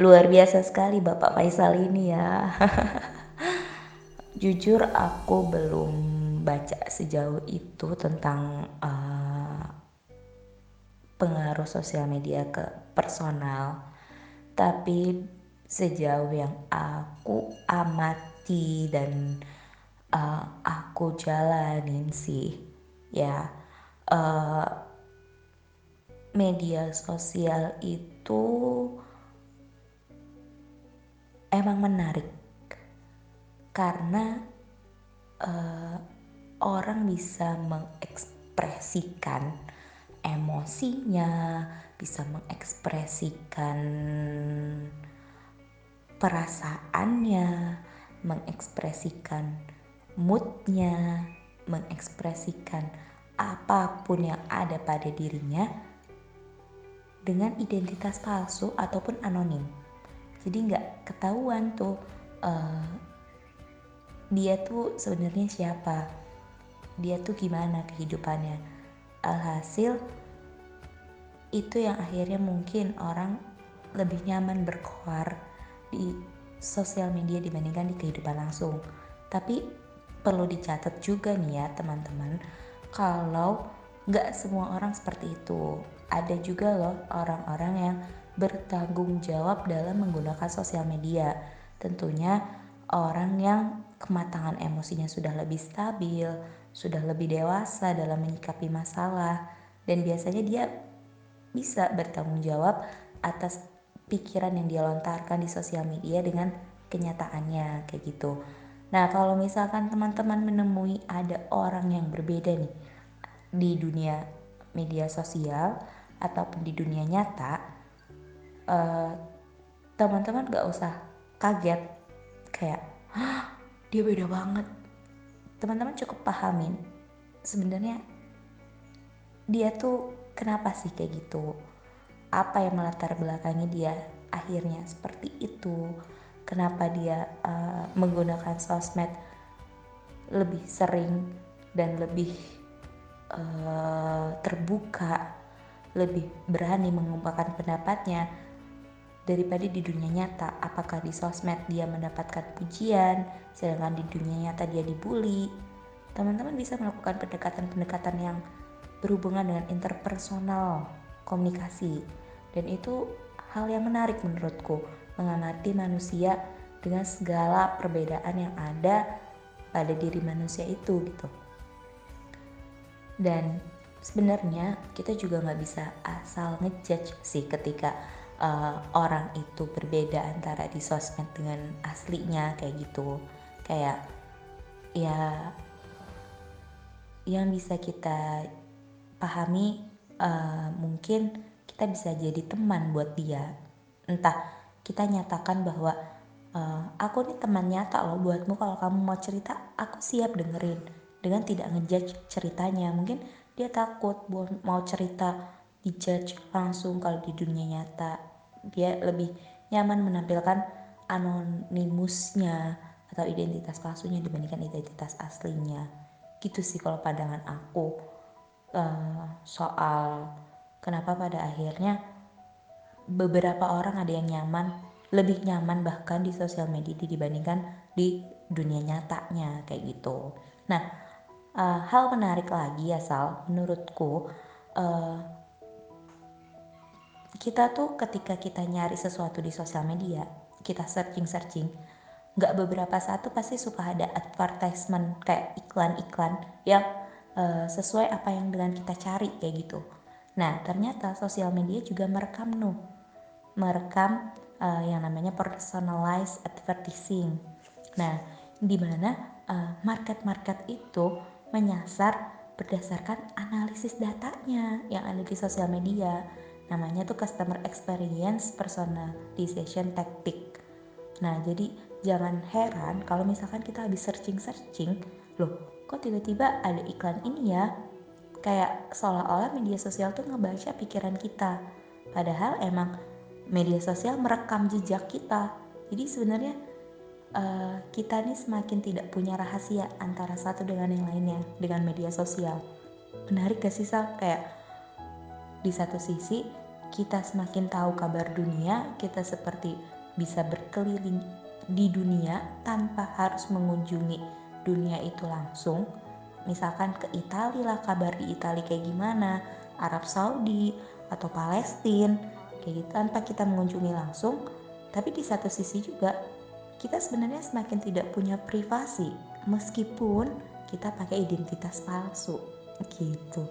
Luar biasa sekali Bapak Faisal ini ya. Jujur aku belum baca sejauh itu tentang uh, pengaruh sosial media ke personal. Tapi sejauh yang aku amati dan uh, aku jalanin sih ya uh, media sosial itu emang menarik karena uh, orang bisa mengekspresikan emosinya, bisa mengekspresikan perasaannya, mengekspresikan moodnya, mengekspresikan apa pun yang ada pada dirinya dengan identitas palsu ataupun anonim. Jadi nggak ketahuan tuh uh, dia tuh sebenarnya siapa, dia tuh gimana kehidupannya. Alhasil itu yang akhirnya mungkin orang lebih nyaman berkoar di sosial media dibandingkan di kehidupan langsung. Tapi perlu dicatat juga nih ya teman-teman, kalau nggak semua orang seperti itu. Ada juga loh orang-orang yang bertanggung jawab dalam menggunakan sosial media. Tentunya orang yang kematangan emosinya sudah lebih stabil, sudah lebih dewasa dalam menyikapi masalah, dan biasanya dia bisa bertanggung jawab atas pikiran yang dia lontarkan di sosial media dengan kenyataannya kayak gitu. Nah, kalau misalkan teman-teman menemui ada orang yang berbeda nih di dunia media sosial ataupun di dunia nyata, uh, teman-teman gak usah kaget. Kayak, dia beda banget. Teman-teman cukup pahamin sebenarnya dia tuh kenapa sih kayak gitu? Apa yang melatar belakangi dia akhirnya seperti itu? Kenapa dia uh, menggunakan sosmed lebih sering dan lebih uh, terbuka lebih berani mengungkapkan pendapatnya daripada di dunia nyata. Apakah di sosmed dia mendapatkan pujian sedangkan di dunia nyata dia dibully? Teman-teman bisa melakukan pendekatan-pendekatan yang berhubungan dengan interpersonal komunikasi. Dan itu hal yang menarik menurutku mengamati manusia dengan segala perbedaan yang ada pada diri manusia itu gitu. Dan sebenarnya kita juga nggak bisa asal ngejudge sih ketika uh, orang itu berbeda antara di sosmed dengan aslinya kayak gitu. Kayak ya yang bisa kita pahami uh, mungkin kita bisa jadi teman buat dia. Entah kita nyatakan bahwa uh, aku nih teman nyata loh buatmu kalau kamu mau cerita aku siap dengerin. Dengan tidak ngejudge ceritanya. Mungkin dia takut mau cerita dijudge langsung kalau di dunia nyata dia lebih nyaman menampilkan anonimusnya atau identitas palsunya dibandingkan identitas aslinya. Gitu sih kalau pandangan aku uh, soal kenapa pada akhirnya beberapa orang ada yang nyaman lebih nyaman bahkan di sosial media dibandingkan di dunia nyatanya kayak gitu. Nah uh, hal menarik lagi ya Sal menurutku uh, kita tuh ketika kita nyari sesuatu di sosial media kita searching searching nggak beberapa saat tuh pasti suka ada advertisement kayak iklan-iklan yang uh, sesuai apa yang dengan kita cari kayak gitu Nah, ternyata sosial media juga merekam nuh, merekam uh, yang namanya personalized advertising. Nah, di mana uh, market-market itu menyasar berdasarkan analisis datanya yang ada di sosial media. Namanya tuh customer experience personalization tactic. Nah, jadi jangan heran kalau misalkan kita habis searching-searching, loh kok tiba-tiba ada iklan ini ya kayak seolah-olah media sosial tuh ngebaca pikiran kita padahal emang media sosial merekam jejak kita jadi sebenarnya uh, kita nih semakin tidak punya rahasia antara satu dengan yang lainnya dengan media sosial menarik gak sih Sal? kayak di satu sisi kita semakin tahu kabar dunia, kita seperti bisa berkeliling di dunia tanpa harus mengunjungi dunia itu langsung. Misalkan ke Italia lah kabar di Italia kayak gimana, Arab Saudi atau Palestina kayak gitu tanpa kita mengunjungi langsung. Tapi di satu sisi juga kita sebenarnya semakin tidak punya privasi meskipun kita pakai identitas palsu gitu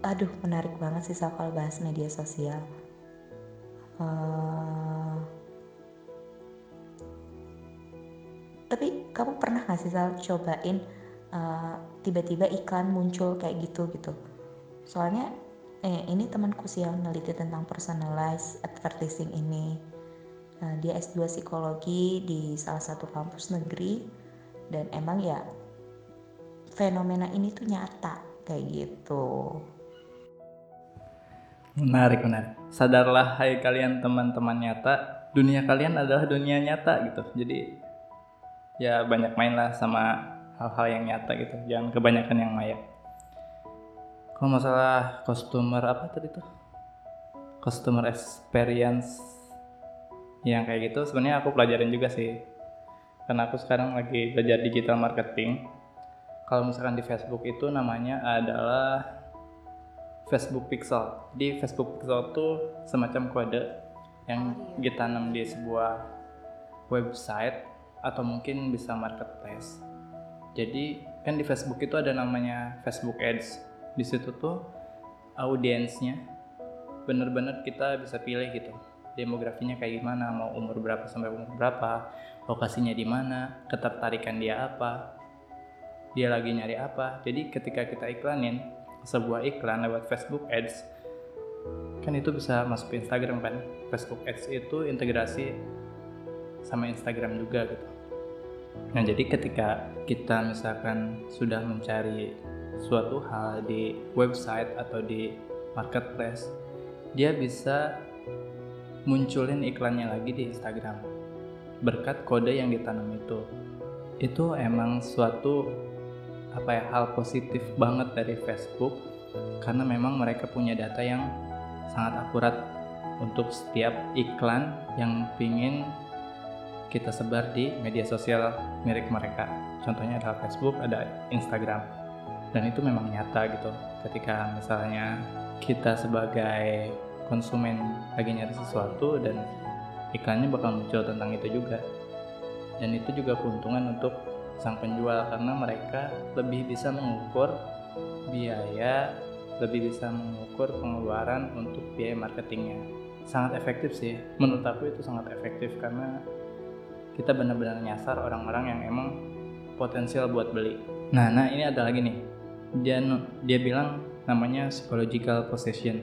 aduh menarik banget sih soal bahas media sosial. Uh, tapi kamu pernah gak sih Sal cobain uh, tiba-tiba iklan muncul kayak gitu gitu? Soalnya eh, ini temanku sih yang meneliti tentang personalized advertising ini. Nah, dia S2 psikologi di salah satu kampus negeri dan emang ya fenomena ini tuh nyata kayak gitu. Menarik, menarik. Sadarlah hai kalian teman-teman nyata, dunia kalian adalah dunia nyata gitu. Jadi ya banyak mainlah sama hal-hal yang nyata gitu. Jangan kebanyakan yang maya. Kalau masalah customer apa tadi tuh? Customer experience yang kayak gitu sebenarnya aku pelajarin juga sih karena aku sekarang lagi belajar digital marketing kalau misalkan di Facebook itu namanya adalah Facebook Pixel. Di Facebook Pixel itu semacam kode yang oh, iya. ditanam di sebuah website atau mungkin bisa marketplace. Jadi kan di Facebook itu ada namanya Facebook Ads. Di situ tuh audiensnya bener-bener kita bisa pilih gitu. Demografinya kayak gimana mau umur berapa sampai umur berapa lokasinya di mana ketertarikan dia apa dia lagi nyari apa. Jadi ketika kita iklanin sebuah iklan lewat Facebook Ads. Kan itu bisa masuk ke Instagram kan? Facebook Ads itu integrasi sama Instagram juga gitu. Nah jadi ketika kita misalkan sudah mencari suatu hal di website atau di marketplace dia bisa munculin iklannya lagi di Instagram. Berkat kode yang ditanam itu. Itu emang suatu apa ya hal positif banget dari Facebook karena memang mereka punya data yang sangat akurat untuk setiap iklan yang pingin kita sebar di media sosial milik mereka. Contohnya adalah Facebook ada Instagram. Dan itu memang nyata gitu ketika misalnya kita sebagai konsumen lagi nyari sesuatu dan iklannya bakal muncul tentang itu juga. Dan itu juga keuntungan untuk sang penjual karena mereka lebih bisa mengukur biaya lebih bisa mengukur pengeluaran untuk biaya marketingnya. Sangat efektif sih menurut aku itu sangat efektif karena kita benar-benar nyasar orang-orang yang emang potensial buat beli. Nah nah ini ada lagi nih. Dia dia bilang namanya psychological possession.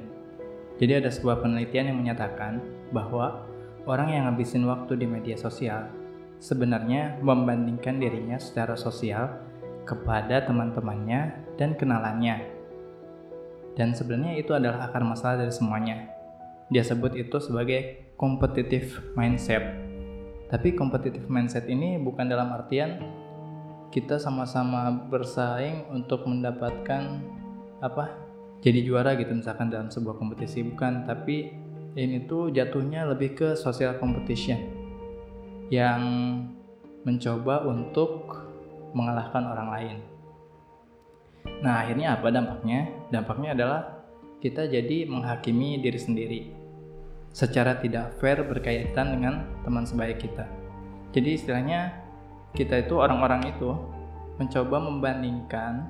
Jadi ada sebuah penelitian yang menyatakan bahwa orang yang ngabisin waktu di media sosial sebenarnya membandingkan dirinya secara sosial kepada teman-temannya dan kenalannya. Dan sebenarnya itu adalah akar masalah dari semuanya. Dia sebut itu sebagai competitive mindset. Tapi competitive mindset ini bukan dalam artian kita sama-sama bersaing untuk mendapatkan apa jadi juara gitu misalkan dalam sebuah kompetisi bukan tapi ini tuh jatuhnya lebih ke social competition yang mencoba untuk mengalahkan orang lain. Nah, akhirnya apa dampaknya? Dampaknya adalah kita jadi menghakimi diri sendiri secara tidak fair berkaitan dengan teman sebaya kita. Jadi istilahnya kita itu orang-orang itu mencoba membandingkan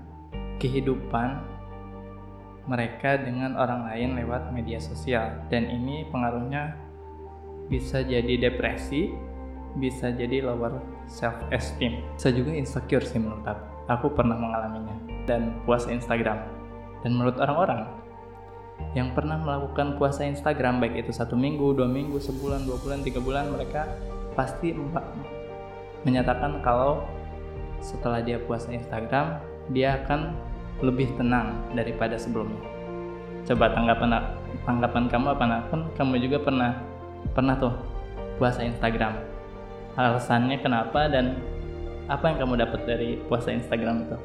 kehidupan mereka dengan orang lain lewat media sosial dan ini pengaruhnya bisa jadi depresi bisa jadi lower self esteem bisa juga insecure sih menurut aku aku pernah mengalaminya dan puasa Instagram dan menurut orang-orang yang pernah melakukan puasa Instagram baik itu satu minggu, dua minggu, sebulan, dua bulan, tiga bulan mereka pasti menyatakan kalau setelah dia puasa Instagram dia akan lebih tenang daripada sebelumnya. Coba tanggapan tanggapan kamu apa nah? Kan kamu juga pernah pernah tuh puasa Instagram. Alasannya kenapa dan apa yang kamu dapat dari puasa Instagram itu?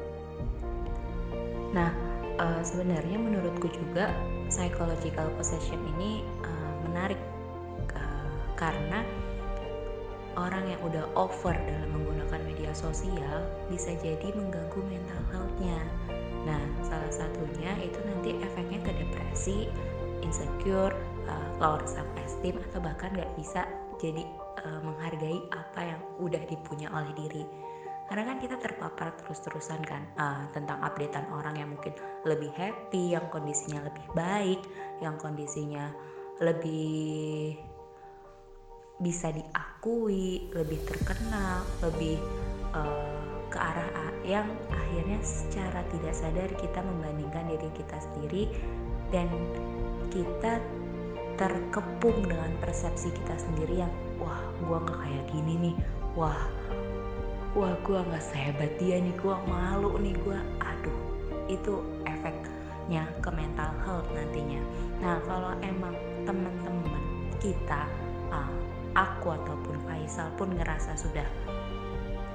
Nah, uh, sebenarnya menurutku juga psychological possession ini uh, menarik uh, karena orang yang udah over dalam menggunakan media sosial bisa jadi mengganggu mental healthnya. Nah, salah satunya itu nanti efeknya ke depresi, insecure, uh, lower self esteem atau bahkan nggak bisa jadi uh, menghargai apa yang udah dipunya oleh diri. Karena kan kita terpapar terus-terusan kan uh, tentang updatean orang yang mungkin lebih happy, yang kondisinya lebih baik, yang kondisinya lebih bisa diakui, lebih terkenal, lebih uh, ke arah A yang akhirnya secara tidak sadar kita membandingkan diri kita sendiri dan kita terkepung dengan persepsi kita sendiri yang wah gua nggak kayak gini nih. Wah wah gua nggak sehebat dia nih. Gua malu nih gua. Aduh itu efeknya ke mental health nantinya. Nah kalau emang teman-teman kita uh, aku ataupun Faisal pun ngerasa sudah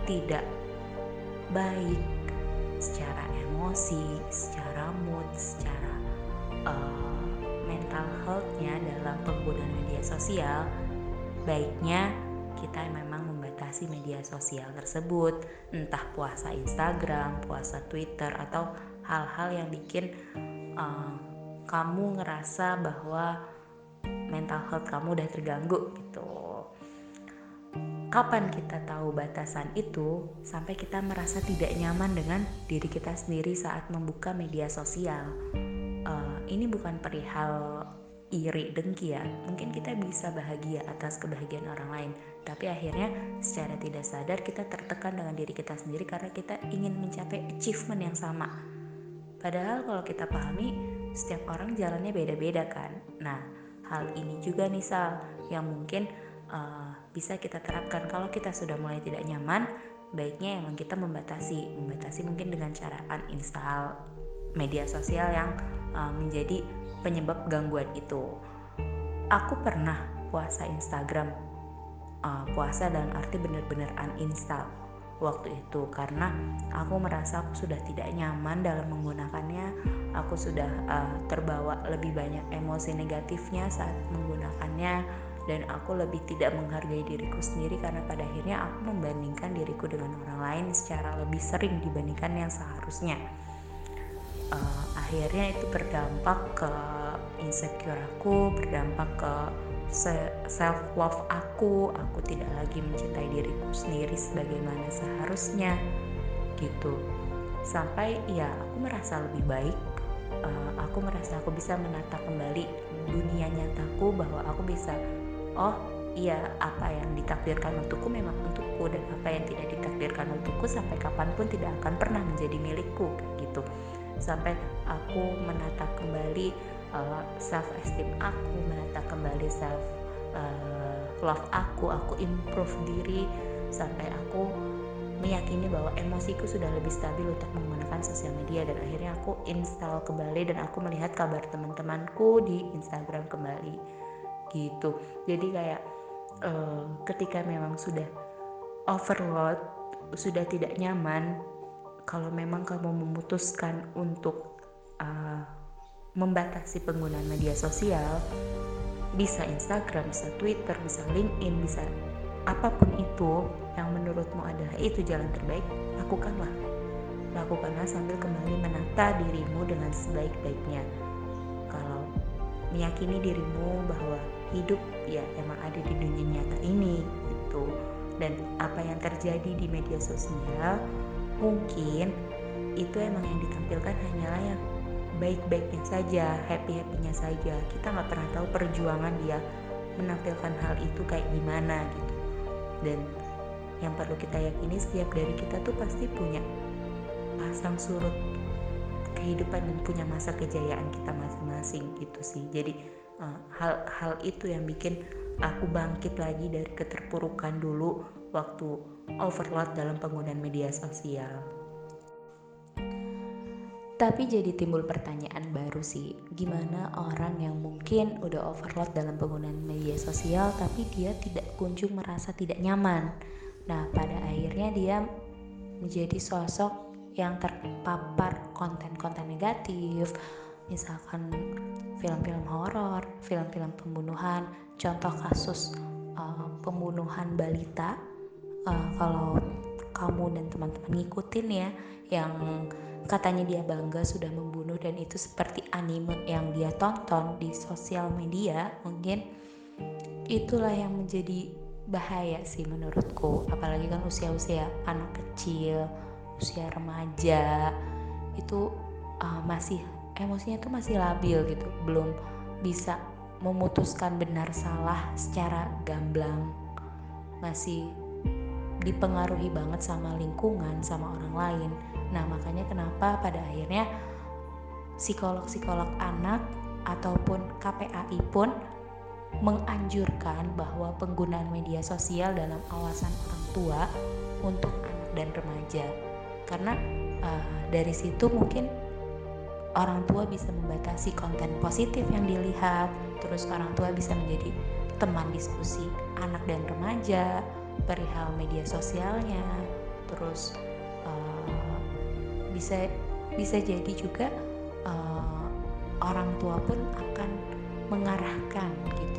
tidak baik secara emosi, secara mood, secara uh, mental healthnya dalam penggunaan media sosial, baiknya kita memang membatasi media sosial tersebut, entah puasa Instagram, puasa Twitter, atau hal-hal yang bikin uh, kamu ngerasa bahwa mental health kamu udah terganggu gitu. Kapan kita tahu batasan itu? Sampai kita merasa tidak nyaman dengan diri kita sendiri saat membuka media sosial. Uh, ini bukan perihal iri dengki ya. Mungkin kita bisa bahagia atas kebahagiaan orang lain. Tapi akhirnya secara tidak sadar kita tertekan dengan diri kita sendiri karena kita ingin mencapai achievement yang sama. Padahal kalau kita pahami setiap orang jalannya beda-beda kan? Nah hal ini juga nih Sal yang mungkin uh, bisa kita terapkan. Kalau kita sudah mulai tidak nyaman baiknya emang kita membatasi. Membatasi mungkin dengan cara uninstall media sosial yang uh, menjadi penyebab gangguan itu. Aku pernah puasa Instagram. Uh, puasa dalam arti benar-benar uninstall waktu itu karena aku merasa aku sudah tidak nyaman dalam menggunakannya. Aku sudah uh, terbawa lebih banyak emosi negatifnya saat menggunakannya dan aku lebih tidak menghargai diriku sendiri karena pada akhirnya aku membandingkan diriku dengan orang lain secara lebih sering dibandingkan yang seharusnya. Uh, akhirnya itu berdampak ke insecure aku berdampak ke self love aku. Aku tidak lagi mencintai diriku sendiri sebagaimana seharusnya gitu. Sampai ya aku merasa lebih baik. Uh, aku merasa aku bisa menata kembali dunia nyataku bahwa aku bisa oh iya apa yang ditakdirkan untukku memang untukku dan apa yang tidak ditakdirkan untukku sampai kapan pun tidak akan pernah menjadi milikku gitu sampai aku menata kembali uh, self esteem aku menata kembali self uh, love aku aku improve diri. Sampai aku meyakini bahwa emosiku sudah lebih stabil untuk menggunakan sosial media. Dan akhirnya aku install kembali dan aku melihat kabar teman-temanku di Instagram kembali. Gitu. Jadi kayak uh, ketika memang sudah overload sudah tidak nyaman kalau memang kamu memutuskan untuk uh, membatasi penggunaan media sosial bisa Instagram, bisa Twitter, bisa LinkedIn, bisa apa pun itu yang menurutmu adalah itu jalan terbaik, lakukanlah. Lakukanlah sambil kembali menata dirimu dengan sebaik-baiknya. Kalau meyakini dirimu bahwa hidup ya emang ada di dunia nyata ini gitu dan apa yang terjadi di media sosial mungkin itu emang yang ditampilkan hanyalah yang baik-baiknya saja, happy-happynya saja. Kita nggak pernah tahu perjuangan dia menampilkan hal itu kayak gimana gitu. Dan yang perlu kita yakini setiap dari kita tuh pasti punya pasang surut kehidupan dan punya masa kejayaan kita masing-masing gitu sih. Jadi hal-hal uh, itu yang bikin aku bangkit lagi dari keterpurukan dulu waktu overload dalam penggunaan media sosial. Tapi jadi timbul pertanyaan baru sih, gimana orang yang mungkin udah overload dalam penggunaan media sosial tapi dia tidak kunjung merasa tidak nyaman. Nah, pada akhirnya dia menjadi sosok yang terpapar konten-konten negatif, misalkan film-film horor, film-film pembunuhan, contoh kasus uh, pembunuhan balita. Uh, kalau kamu dan teman-teman ngikutin ya, yang katanya dia bangga sudah membunuh dan itu seperti anime yang dia tonton di sosial media, mungkin itulah yang menjadi bahaya sih menurutku. Apalagi kan usia-usia anak kecil usia remaja itu uh, masih emosinya tuh masih labil gitu. Belum bisa memutuskan benar salah secara gamblang. Masih dipengaruhi banget sama lingkungan sama orang lain. Nah makanya kenapa pada akhirnya psikolog-psikolog anak ataupun KPAI pun menganjurkan bahwa penggunaan media sosial dalam awasan orang tua untuk anak dan remaja. Karena uh, dari situ mungkin orang tua bisa membatasi konten positif yang dilihat, terus orang tua bisa menjadi teman diskusi anak dan remaja perihal media sosialnya, terus uh, bisa bisa jadi juga uh, orang tua pun akan mengarahkan gitu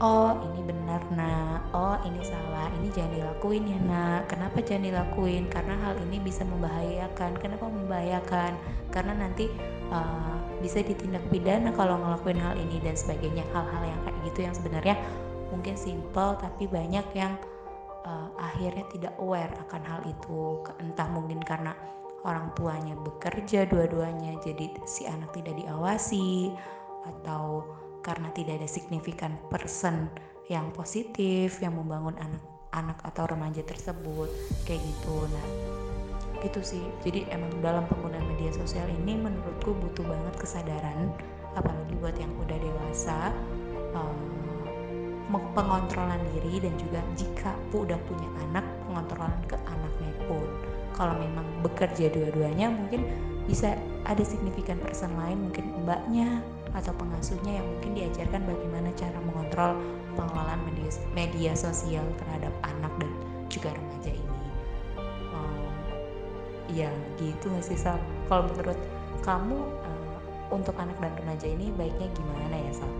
oh ini benar nak. Oh ini salah. Ini jangan dilakuin ya nak. Kenapa jangan dilakuin? Karena hal ini bisa membahayakan. Kenapa membahayakan? Karena nanti uh, bisa ditindak pidana kalau ngelakuin hal ini dan sebagainya. Hal-hal yang kayak gitu yang sebenarnya mungkin simple tapi banyak yang uh, akhirnya tidak aware akan hal itu. Entah mungkin karena orang tuanya bekerja dua-duanya jadi si anak tidak diawasi atau karena tidak ada signifikan person yang positif yang membangun anak-anak atau remaja tersebut kayak gitu. Nah gitu sih. Jadi emang dalam penggunaan media sosial ini menurutku butuh banget kesadaran apalagi buat yang udah dewasa um, pengontrolan diri dan juga jika udah punya anak pengontrolan ke anaknya pun kalau memang bekerja dua-duanya mungkin bisa ada signifikan person lain mungkin mbaknya atau pengasuhnya yang mungkin diajarkan bagaimana cara mengontrol pengelolaan media, media sosial terhadap anak dan juga remaja ini. Um, ya gitu nggak sih Sal? Kalau menurut kamu uh, untuk anak dan remaja ini baiknya gimana ya Sal?